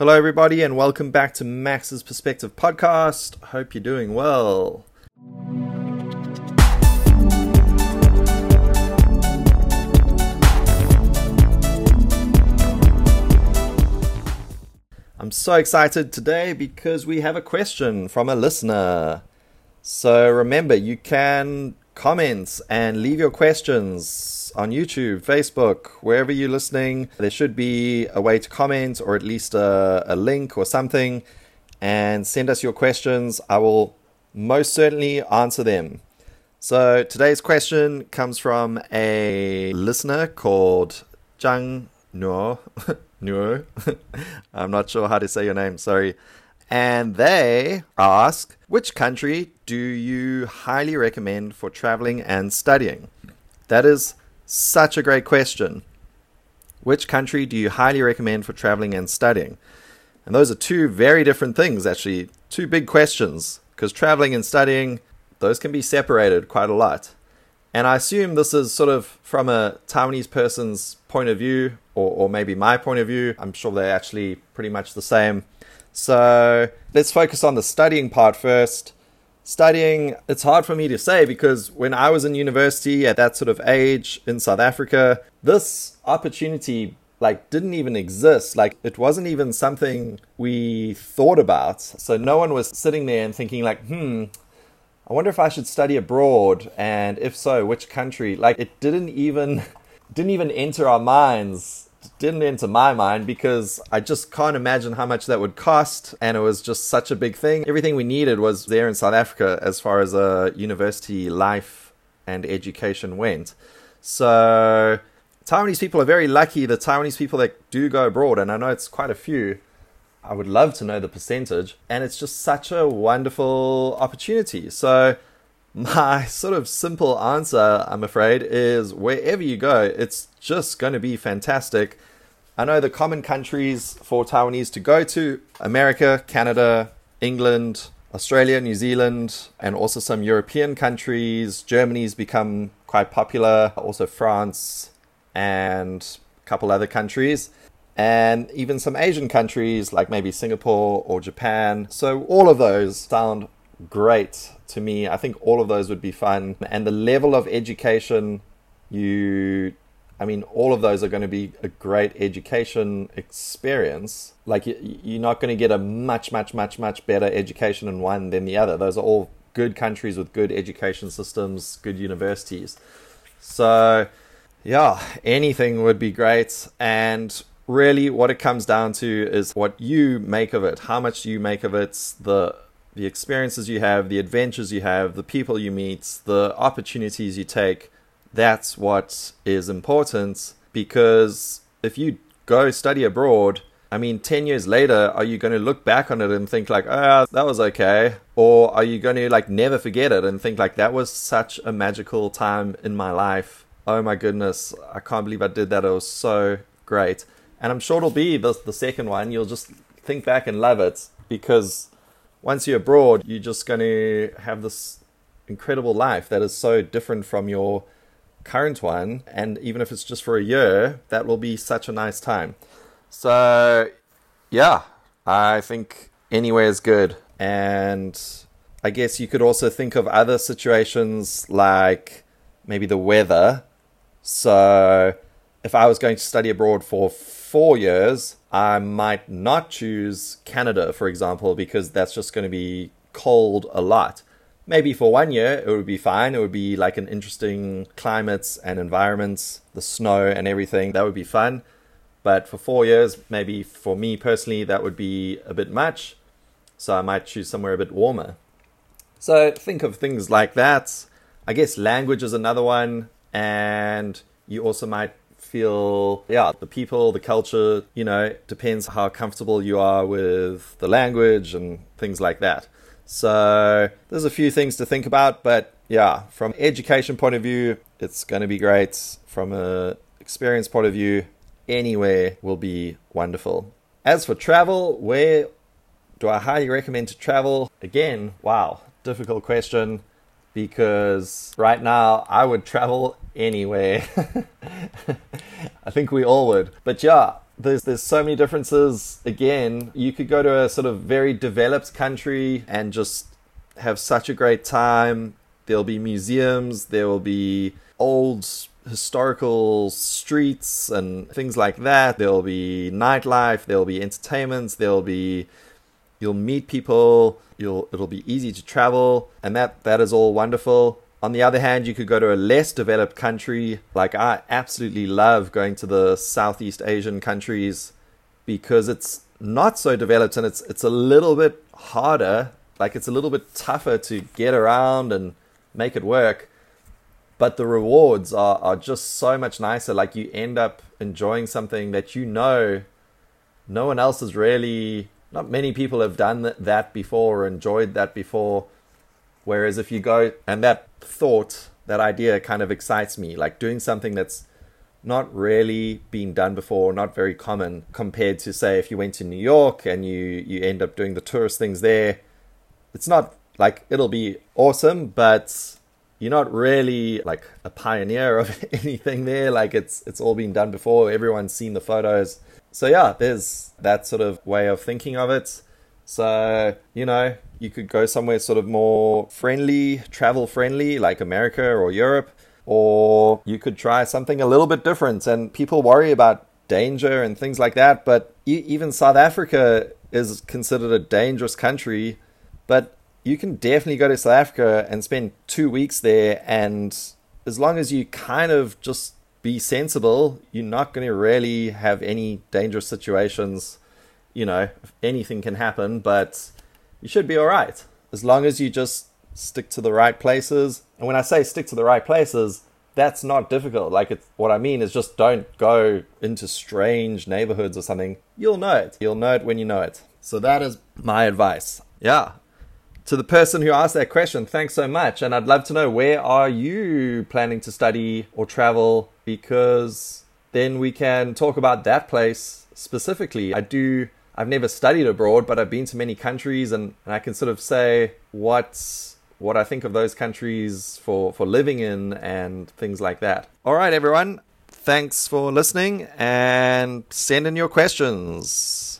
Hello, everybody, and welcome back to Max's Perspective Podcast. Hope you're doing well. I'm so excited today because we have a question from a listener. So remember, you can comment and leave your questions on YouTube, Facebook, wherever you're listening. There should be a way to comment or at least a, a link or something and send us your questions. I will most certainly answer them. So today's question comes from a listener called Zhang Nuo. Nuo. I'm not sure how to say your name, sorry. And they ask, which country do you highly recommend for traveling and studying? That is such a great question. Which country do you highly recommend for traveling and studying? And those are two very different things, actually, two big questions, because traveling and studying, those can be separated quite a lot. And I assume this is sort of from a Taiwanese person's point of view, or, or maybe my point of view. I'm sure they're actually pretty much the same. So let's focus on the studying part first. Studying, it's hard for me to say because when I was in university at that sort of age in South Africa, this opportunity like didn't even exist. Like it wasn't even something we thought about. So no one was sitting there and thinking like hmm i wonder if i should study abroad and if so which country? Like it didn't even didn't even enter our minds didn't enter my mind because I just can't imagine how much that would cost. And it was just such a big thing. Everything we needed was there in South Africa as far as a university life and education went. So, Taiwanese people are very lucky. The Taiwanese people that do go abroad, and I know it's quite a few. I would love to know the percentage. And it's just such a wonderful opportunity. So, my sort of simple answer, I'm afraid, is wherever you go, it's just going to be fantastic. I know the common countries for Taiwanese to go to America, Canada, England, Australia, New Zealand, and also some European countries. Germany's become quite popular, also France and a couple other countries. And even some Asian countries like maybe Singapore or Japan. So, all of those sound great to me. I think all of those would be fun. And the level of education you I mean, all of those are going to be a great education experience. Like, you're not going to get a much, much, much, much better education in one than the other. Those are all good countries with good education systems, good universities. So, yeah, anything would be great. And really, what it comes down to is what you make of it. How much you make of it? The the experiences you have, the adventures you have, the people you meet, the opportunities you take that's what is important because if you go study abroad, I mean, 10 years later, are you going to look back on it and think like, ah, oh, that was okay? Or are you going to like never forget it and think like, that was such a magical time in my life? Oh my goodness, I can't believe I did that. It was so great. And I'm sure it'll be the, the second one. You'll just think back and love it because once you're abroad, you're just going to have this incredible life that is so different from your current one, and even if it's just for a year, that will be such a nice time. So, yeah, I think anywhere is good. And I guess you could also think of other situations like maybe the weather. So, if I was going to study abroad for four years, I might not choose Canada, for example, because that's just going to be cold a lot maybe for one year it would be fine. It would be like an interesting climates and environments, the snow and everything. That would be fun. But for four years, maybe for me personally, that would be a bit much. So I might choose somewhere a bit warmer. So think of things like that. I guess language is another one. And you also might feel, yeah, the people, the culture, you know, depends how comfortable you are with the language and things like that. So there's a few things to think about, but yeah, from education point of view, it's going to be great. From a experience point of view, anywhere will be wonderful. As for travel, where do I highly recommend to travel? Again, wow, difficult question because right now I would travel anywhere. I think we all would. But yeah, there's there's so many differences. Again, you could go to a sort of very developed country and just have such a great time. There'll be museums, there will be old historical streets and things like that. There'll be nightlife, there'll be entertainments, there'll be you'll meet people, you'll it'll be easy to travel, and that that is all wonderful. On the other hand, you could go to a less developed country. Like I absolutely love going to the Southeast Asian countries because it's not so developed and it's it's a little bit harder. Like it's a little bit tougher to get around and make it work. But the rewards are, are just so much nicer. Like you end up enjoying something that you know no one else has really not many people have done that before or enjoyed that before. Whereas if you go and that thought, that idea kind of excites me, like doing something that's not really been done before, not very common compared to say if you went to New York and you you end up doing the tourist things there. It's not like it'll be awesome, but you're not really like a pioneer of anything there. Like it's it's all been done before. Everyone's seen the photos. So yeah, there's that sort of way of thinking of it. So, you know, you could go somewhere sort of more friendly, travel friendly, like America or Europe, or you could try something a little bit different. And people worry about danger and things like that, but even South Africa is considered a dangerous country. But you can definitely go to South Africa and spend two weeks there, and as long as you kind of just be sensible, you're not going to really have any dangerous situations. You know, anything can happen, but you should be all right as long as you just stick to the right places. And when I say stick to the right places, that's not difficult. Like it's what I mean is just don't go into strange neighborhoods or something. You'll know it. You'll know it when you know it. So that is my advice. Yeah. To the person who asked that question, thanks so much. And I'd love to know where are you planning to study or travel because then we can talk about that place specifically. I do I've never studied abroad, but I've been to many countries, and, and I can sort of say what what I think of those countries for for living in and things like that. All right, everyone. Thanks for listening and send in your questions.